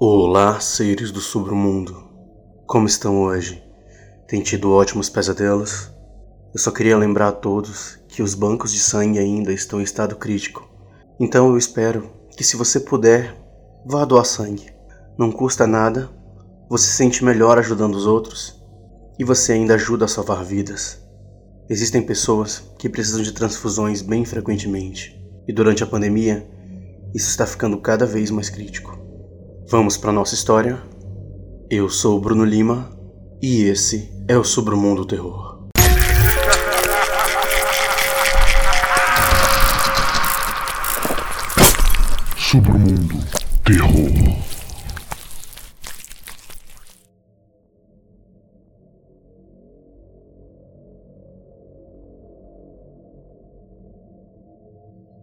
Olá, seres do submundo. Como estão hoje? Tem tido ótimos pesadelos? Eu só queria lembrar a todos que os bancos de sangue ainda estão em estado crítico. Então eu espero que se você puder, vá doar sangue. Não custa nada, você se sente melhor ajudando os outros e você ainda ajuda a salvar vidas. Existem pessoas que precisam de transfusões bem frequentemente e durante a pandemia isso está ficando cada vez mais crítico. Vamos para nossa história. Eu sou o Bruno Lima e esse é o Submundo Terror. Submundo Terror.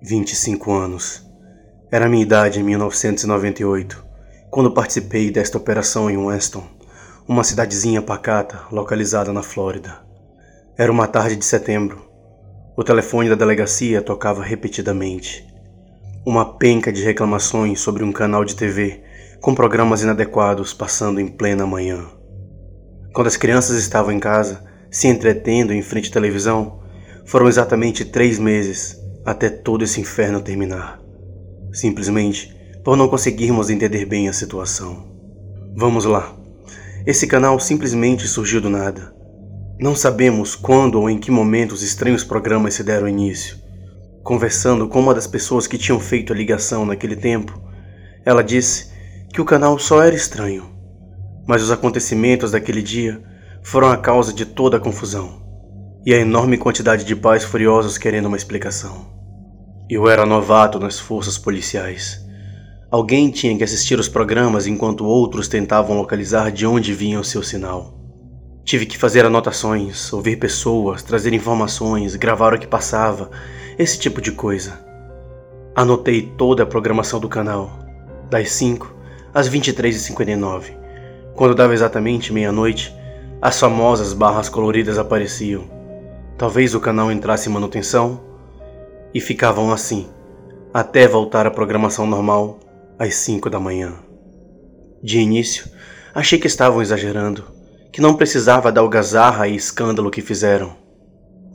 Vinte e cinco anos. Era a minha idade em 1998 quando participei desta operação em Weston, uma cidadezinha pacata localizada na Flórida. Era uma tarde de setembro. O telefone da delegacia tocava repetidamente. Uma penca de reclamações sobre um canal de TV com programas inadequados passando em plena manhã. Quando as crianças estavam em casa, se entretendo em frente à televisão, foram exatamente três meses até todo esse inferno terminar. Simplesmente por não conseguirmos entender bem a situação. Vamos lá. Esse canal simplesmente surgiu do nada. Não sabemos quando ou em que momento os estranhos programas se deram início. Conversando com uma das pessoas que tinham feito a ligação naquele tempo, ela disse que o canal só era estranho, mas os acontecimentos daquele dia foram a causa de toda a confusão e a enorme quantidade de pais furiosos querendo uma explicação. Eu era novato nas forças policiais Alguém tinha que assistir os programas enquanto outros tentavam localizar de onde vinha o seu sinal. Tive que fazer anotações, ouvir pessoas, trazer informações, gravar o que passava, esse tipo de coisa. Anotei toda a programação do canal, das 5 às 23h59. Quando dava exatamente meia-noite, as famosas barras coloridas apareciam. Talvez o canal entrasse em manutenção e ficavam assim, até voltar à programação normal às cinco da manhã. De início, achei que estavam exagerando, que não precisava da algazarra e escândalo que fizeram.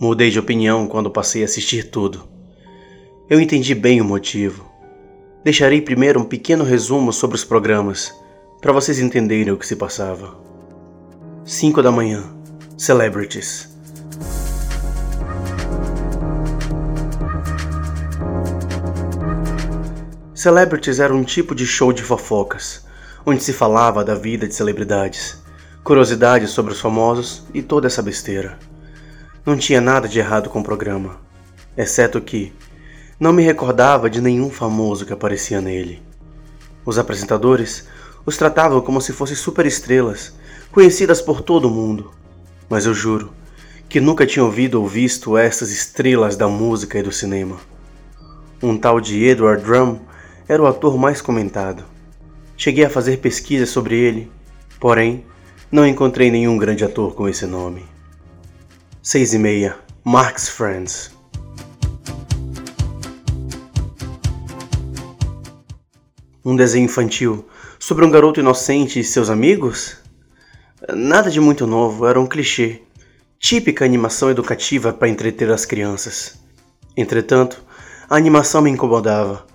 Mudei de opinião quando passei a assistir tudo. Eu entendi bem o motivo. Deixarei primeiro um pequeno resumo sobre os programas, para vocês entenderem o que se passava. 5 da manhã Celebrities Celebrities era um tipo de show de fofocas, onde se falava da vida de celebridades, curiosidades sobre os famosos e toda essa besteira. Não tinha nada de errado com o programa, exceto que não me recordava de nenhum famoso que aparecia nele. Os apresentadores os tratavam como se fossem superestrelas, conhecidas por todo o mundo, mas eu juro que nunca tinha ouvido ou visto essas estrelas da música e do cinema. Um tal de Edward Drum era o ator mais comentado. Cheguei a fazer pesquisas sobre ele, porém, não encontrei nenhum grande ator com esse nome. 6 e meia, Mark's Friends. Um desenho infantil sobre um garoto inocente e seus amigos? Nada de muito novo, era um clichê. Típica animação educativa para entreter as crianças. Entretanto, a animação me incomodava.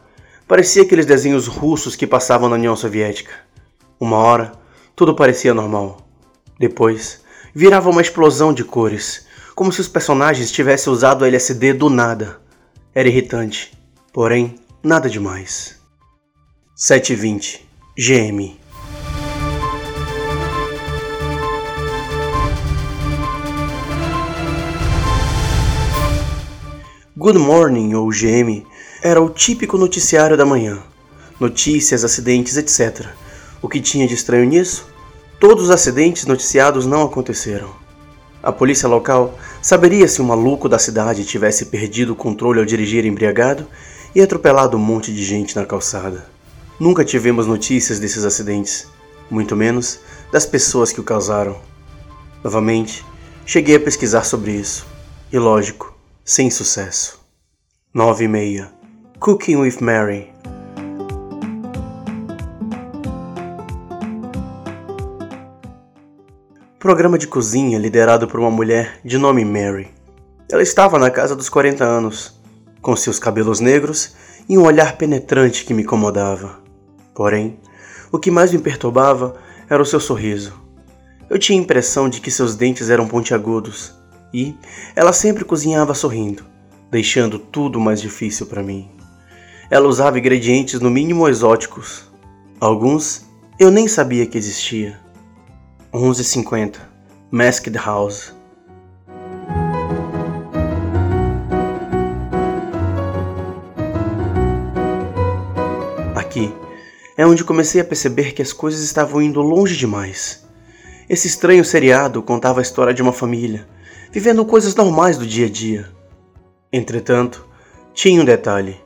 Parecia aqueles desenhos russos que passavam na União Soviética. Uma hora, tudo parecia normal. Depois, virava uma explosão de cores, como se os personagens tivessem usado LSD do nada. Era irritante, porém, nada demais. 720 GM Good Morning ou GM era o típico noticiário da manhã. Notícias, acidentes, etc. O que tinha de estranho nisso? Todos os acidentes noticiados não aconteceram. A polícia local saberia se um maluco da cidade tivesse perdido o controle ao dirigir embriagado e atropelado um monte de gente na calçada. Nunca tivemos notícias desses acidentes, muito menos das pessoas que o causaram. Novamente, cheguei a pesquisar sobre isso, e lógico, sem sucesso. 9 e meia. Cooking with Mary. Programa de cozinha liderado por uma mulher de nome Mary. Ela estava na casa dos 40 anos, com seus cabelos negros e um olhar penetrante que me incomodava. Porém, o que mais me perturbava era o seu sorriso. Eu tinha a impressão de que seus dentes eram pontiagudos e ela sempre cozinhava sorrindo, deixando tudo mais difícil para mim. Ela usava ingredientes no mínimo exóticos. Alguns eu nem sabia que existia. 11:50 Masked House. Aqui é onde comecei a perceber que as coisas estavam indo longe demais. Esse estranho seriado contava a história de uma família, vivendo coisas normais do dia a dia. Entretanto, tinha um detalhe.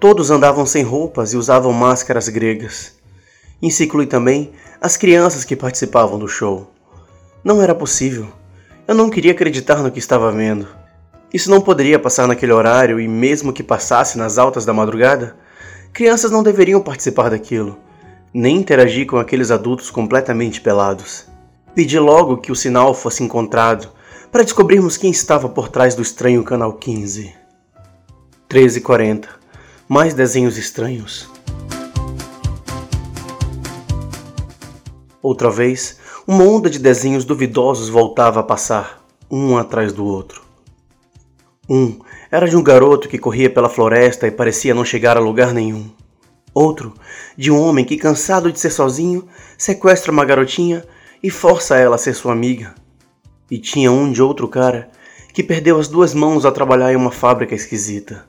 Todos andavam sem roupas e usavam máscaras gregas. Isso inclui também as crianças que participavam do show. Não era possível. Eu não queria acreditar no que estava vendo. Isso não poderia passar naquele horário e, mesmo que passasse nas altas da madrugada, crianças não deveriam participar daquilo, nem interagir com aqueles adultos completamente pelados. Pedi logo que o sinal fosse encontrado para descobrirmos quem estava por trás do estranho Canal 15. 13h40 Mais desenhos estranhos. Outra vez, uma onda de desenhos duvidosos voltava a passar, um atrás do outro. Um era de um garoto que corria pela floresta e parecia não chegar a lugar nenhum. Outro, de um homem que, cansado de ser sozinho, sequestra uma garotinha e força ela a ser sua amiga. E tinha um de outro cara que perdeu as duas mãos a trabalhar em uma fábrica esquisita.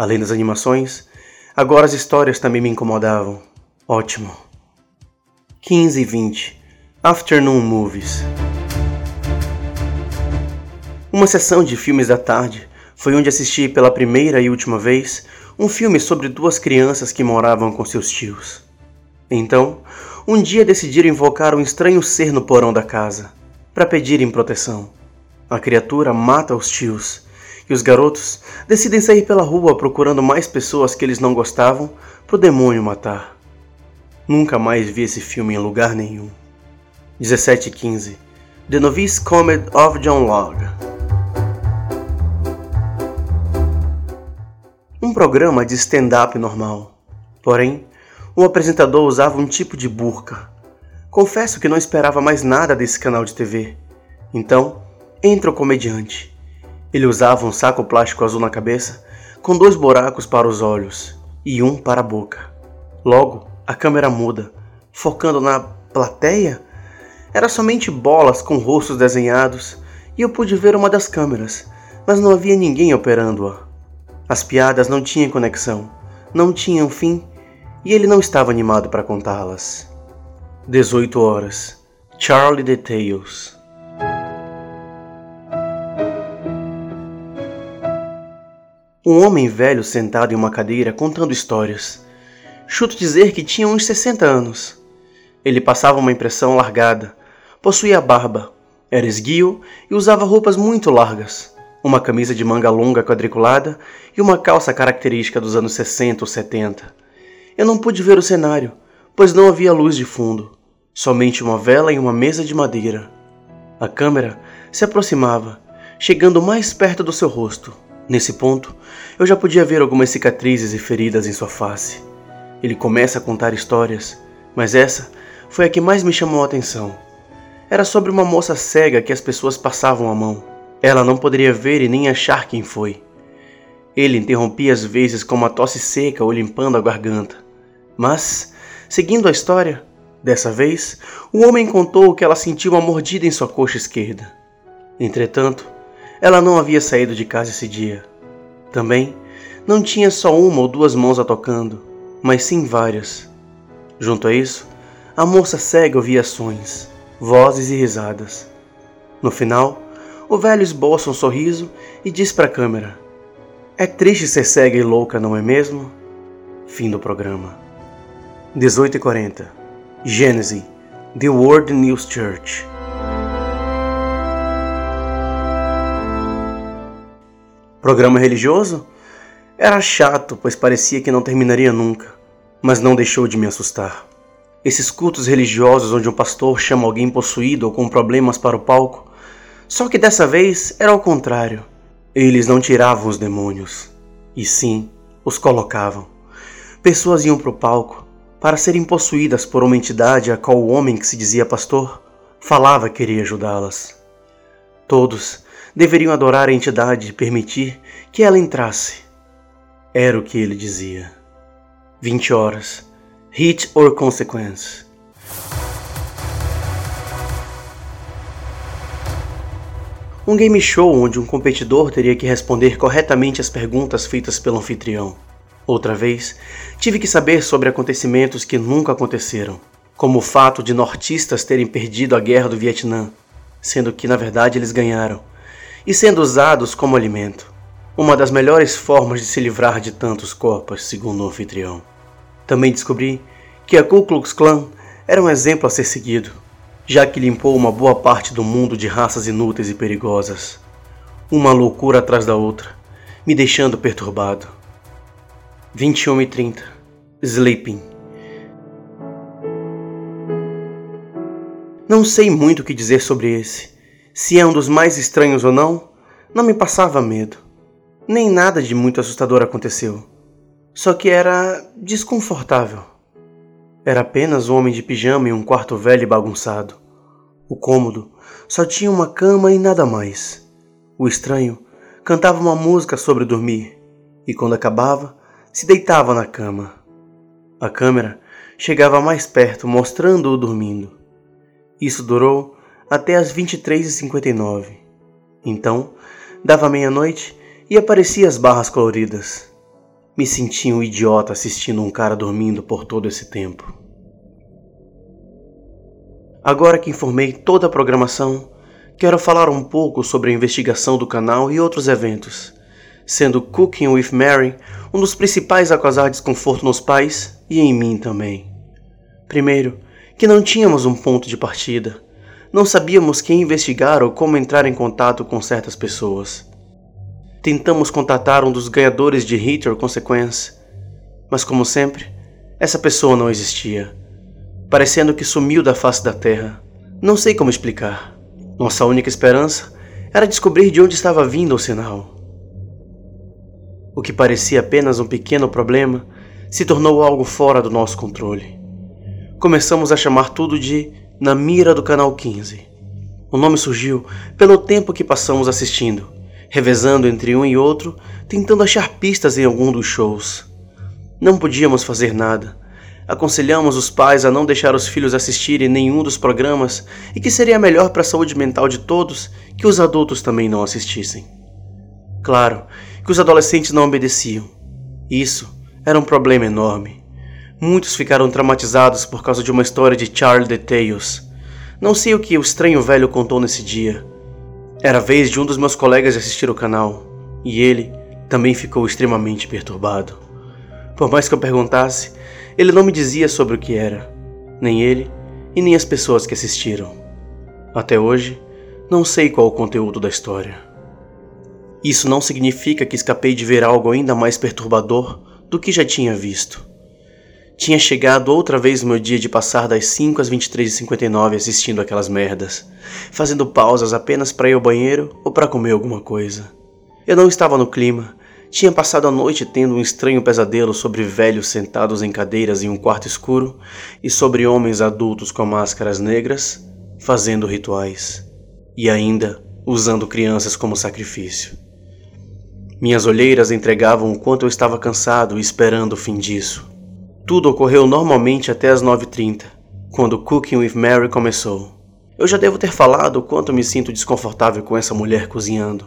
Além das animações, agora as histórias também me incomodavam. Ótimo. 15 e 20 Afternoon Movies Uma sessão de filmes da tarde foi onde assisti pela primeira e última vez um filme sobre duas crianças que moravam com seus tios. Então, um dia decidiram invocar um estranho ser no porão da casa para pedirem proteção. A criatura mata os tios e os garotos decidem sair pela rua procurando mais pessoas que eles não gostavam para o demônio matar. Nunca mais vi esse filme em lugar nenhum. 1715 The Novice Comet of John Locke Um programa de stand-up normal. Porém, o apresentador usava um tipo de burca. Confesso que não esperava mais nada desse canal de TV. Então, entra o comediante. Ele usava um saco plástico azul na cabeça, com dois buracos para os olhos e um para a boca. Logo, a câmera muda, focando na plateia. Era somente bolas com rostos desenhados e eu pude ver uma das câmeras, mas não havia ninguém operando-a. As piadas não tinham conexão, não tinham fim e ele não estava animado para contá-las. 18 horas. Charlie Details. Um homem velho sentado em uma cadeira contando histórias. Chuto dizer que tinha uns 60 anos. Ele passava uma impressão largada, possuía barba, era esguio e usava roupas muito largas, uma camisa de manga longa quadriculada e uma calça característica dos anos 60 ou 70. Eu não pude ver o cenário, pois não havia luz de fundo, somente uma vela e uma mesa de madeira. A câmera se aproximava, chegando mais perto do seu rosto. Nesse ponto, eu já podia ver algumas cicatrizes e feridas em sua face. Ele começa a contar histórias, mas essa foi a que mais me chamou a atenção. Era sobre uma moça cega que as pessoas passavam a mão. Ela não poderia ver e nem achar quem foi. Ele interrompia às vezes com uma tosse seca ou limpando a garganta. Mas, seguindo a história, dessa vez, o homem contou que ela sentiu uma mordida em sua coxa esquerda. Entretanto, ela não havia saído de casa esse dia. Também não tinha só uma ou duas mãos a tocando, mas sim várias. Junto a isso, a moça cega ouvia ações, vozes e risadas. No final, o velho esboça um sorriso e diz para a câmera: É triste ser cega e louca, não é mesmo? Fim do programa. 18h40 Gênese The World News Church Programa religioso? Era chato, pois parecia que não terminaria nunca, mas não deixou de me assustar. Esses cultos religiosos onde um pastor chama alguém possuído ou com problemas para o palco. Só que dessa vez era ao contrário. Eles não tiravam os demônios, e sim os colocavam. Pessoas iam para o palco para serem possuídas por uma entidade a qual o homem que se dizia pastor falava que iria ajudá-las. Todos deveriam adorar a entidade e permitir que ela entrasse. Era o que ele dizia. 20 horas Hit or Consequence. Um game show onde um competidor teria que responder corretamente as perguntas feitas pelo anfitrião. Outra vez, tive que saber sobre acontecimentos que nunca aconteceram, como o fato de nortistas terem perdido a guerra do Vietnã, sendo que na verdade eles ganharam, e sendo usados como alimento. Uma das melhores formas de se livrar de tantos corpos, segundo o anfitrião. Também descobri que a Ku Klux Klan era um exemplo a ser seguido, já que limpou uma boa parte do mundo de raças inúteis e perigosas. Uma loucura atrás da outra, me deixando perturbado. 21 e 30 Sleeping Não sei muito o que dizer sobre esse. Se é um dos mais estranhos ou não, não me passava medo. Nem nada de muito assustador aconteceu. Só que era desconfortável. Era apenas um homem de pijama em um quarto velho e bagunçado. O cômodo só tinha uma cama e nada mais. O estranho cantava uma música sobre dormir e, quando acabava, se deitava na cama. A câmera chegava mais perto, mostrando-o dormindo. Isso durou até as 23h59. Então, dava meia-noite e aparecia as barras coloridas. Me senti um idiota assistindo um cara dormindo por todo esse tempo. Agora que informei toda a programação, quero falar um pouco sobre a investigação do canal e outros eventos, sendo Cooking with Mary um dos principais a causar desconforto nos pais e em mim também. Primeiro, que não tínhamos um ponto de partida. Não sabíamos quem investigar ou como entrar em contato com certas pessoas. Tentamos contatar um dos ganhadores de Hit or Consequence, mas como sempre, essa pessoa não existia, parecendo que sumiu da face da terra. Não sei como explicar. Nossa única esperança era descobrir de onde estava vindo o sinal. O que parecia apenas um pequeno problema se tornou algo fora do nosso controle. Começamos a chamar tudo de Na Mira do Canal 15. O nome surgiu pelo tempo que passamos assistindo revezando entre um e outro, tentando achar pistas em algum dos shows. Não podíamos fazer nada. Aconselhamos os pais a não deixar os filhos assistirem nenhum dos programas e que seria melhor para a saúde mental de todos que os adultos também não assistissem. Claro que os adolescentes não obedeciam. Isso era um problema enorme. Muitos ficaram traumatizados por causa de uma história de Charles Details. Não sei o que o estranho velho contou nesse dia, era a vez de um dos meus colegas assistir o canal, e ele também ficou extremamente perturbado. Por mais que eu perguntasse, ele não me dizia sobre o que era, nem ele e nem as pessoas que assistiram. Até hoje, não sei qual o conteúdo da história. Isso não significa que escapei de ver algo ainda mais perturbador do que já tinha visto. Tinha chegado outra vez meu dia de passar das 5 às 23h59 assistindo aquelas merdas, fazendo pausas apenas para ir ao banheiro ou para comer alguma coisa. Eu não estava no clima, tinha passado a noite tendo um estranho pesadelo sobre velhos sentados em cadeiras em um quarto escuro e sobre homens adultos com máscaras negras fazendo rituais e ainda usando crianças como sacrifício. Minhas olheiras entregavam o quanto eu estava cansado e esperando o fim disso. Tudo ocorreu normalmente até as 9h30, quando Cooking with Mary começou. Eu já devo ter falado o quanto me sinto desconfortável com essa mulher cozinhando.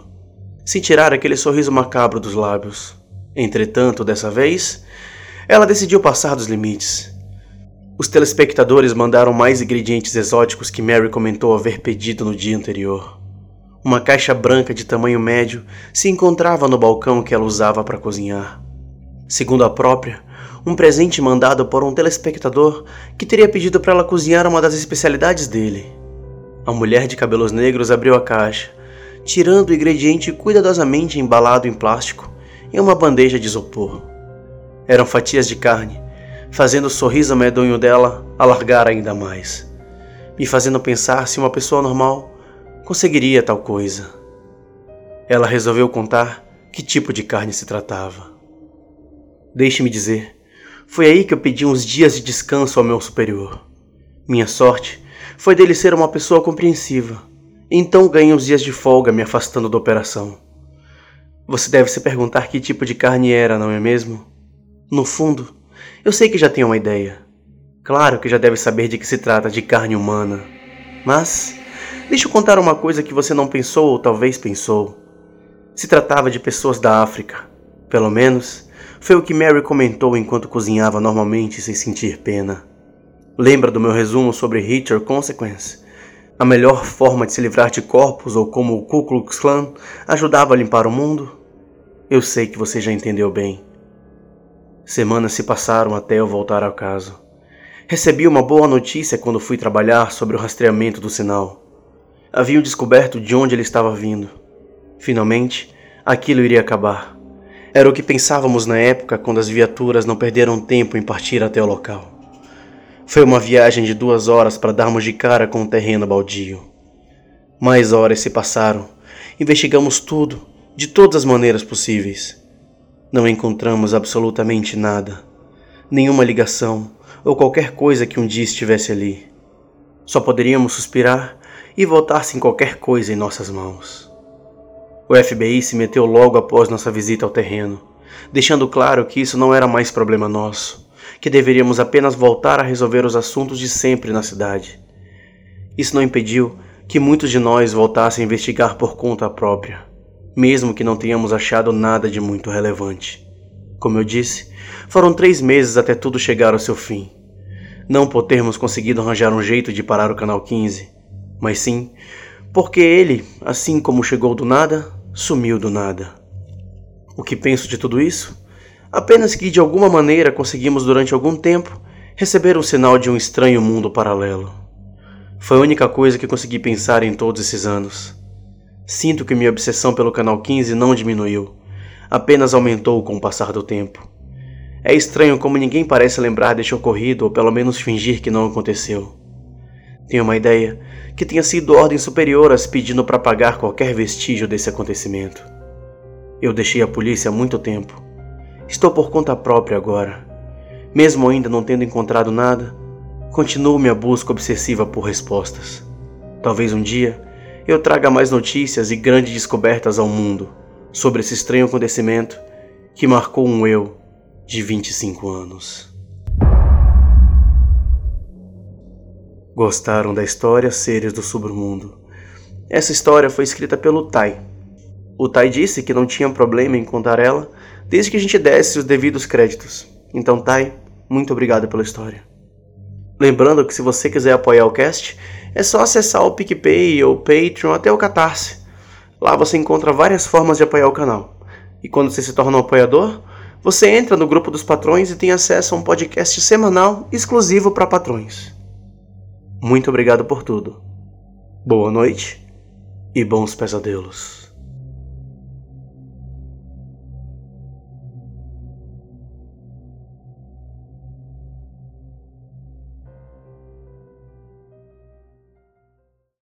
Se tirar aquele sorriso macabro dos lábios. Entretanto, dessa vez, ela decidiu passar dos limites. Os telespectadores mandaram mais ingredientes exóticos que Mary comentou haver pedido no dia anterior. Uma caixa branca de tamanho médio se encontrava no balcão que ela usava para cozinhar. Segundo a própria, um presente mandado por um telespectador que teria pedido para ela cozinhar uma das especialidades dele. A mulher de cabelos negros abriu a caixa, tirando o ingrediente cuidadosamente embalado em plástico em uma bandeja de isopor. Eram fatias de carne, fazendo o sorriso medonho dela alargar ainda mais, me fazendo pensar se uma pessoa normal conseguiria tal coisa. Ela resolveu contar que tipo de carne se tratava. Deixe-me dizer, foi aí que eu pedi uns dias de descanso ao meu superior. Minha sorte foi dele ser uma pessoa compreensiva. Então ganhei uns dias de folga me afastando da operação. Você deve se perguntar que tipo de carne era, não é mesmo? No fundo, eu sei que já tem uma ideia. Claro que já deve saber de que se trata de carne humana. Mas, deixa eu contar uma coisa que você não pensou ou talvez pensou. Se tratava de pessoas da África. Pelo menos, foi o que Mary comentou enquanto cozinhava normalmente sem sentir pena. Lembra do meu resumo sobre Hitler Consequence? A melhor forma de se livrar de corpos ou como o Ku Klux Klan ajudava a limpar o mundo? Eu sei que você já entendeu bem. Semanas se passaram até eu voltar ao caso. Recebi uma boa notícia quando fui trabalhar sobre o rastreamento do sinal. Haviam descoberto de onde ele estava vindo. Finalmente, aquilo iria acabar. Era o que pensávamos na época quando as viaturas não perderam tempo em partir até o local. Foi uma viagem de duas horas para darmos de cara com o terreno baldio. Mais horas se passaram. Investigamos tudo, de todas as maneiras possíveis. Não encontramos absolutamente nada. Nenhuma ligação ou qualquer coisa que um dia estivesse ali. Só poderíamos suspirar e voltar sem qualquer coisa em nossas mãos. O FBI se meteu logo após nossa visita ao terreno, deixando claro que isso não era mais problema nosso que deveríamos apenas voltar a resolver os assuntos de sempre na cidade. Isso não impediu que muitos de nós voltassem a investigar por conta própria, mesmo que não tenhamos achado nada de muito relevante. Como eu disse, foram três meses até tudo chegar ao seu fim. Não por termos conseguido arranjar um jeito de parar o Canal 15, mas sim porque ele, assim como chegou do nada, sumiu do nada. O que penso de tudo isso? Apenas que de alguma maneira conseguimos durante algum tempo receber um sinal de um estranho mundo paralelo. Foi a única coisa que consegui pensar em todos esses anos. Sinto que minha obsessão pelo Canal 15 não diminuiu, apenas aumentou com o passar do tempo. É estranho como ninguém parece lembrar deste ocorrido ou pelo menos fingir que não aconteceu. Tenho uma ideia que tenha sido ordens superiores pedindo para apagar qualquer vestígio desse acontecimento. Eu deixei a polícia há muito tempo Estou por conta própria agora. Mesmo ainda não tendo encontrado nada, continuo minha busca obsessiva por respostas. Talvez um dia eu traga mais notícias e grandes descobertas ao mundo sobre esse estranho acontecimento que marcou um eu de 25 anos. Gostaram da história Seres do Submundo? Essa história foi escrita pelo Tai. O Tai disse que não tinha problema em contar ela desde que a gente desse os devidos créditos. Então, Tai, muito obrigado pela história. Lembrando que se você quiser apoiar o cast, é só acessar o PicPay ou Patreon até o Catarse. Lá você encontra várias formas de apoiar o canal. E quando você se torna um apoiador, você entra no grupo dos patrões e tem acesso a um podcast semanal exclusivo para patrões. Muito obrigado por tudo. Boa noite e bons pesadelos.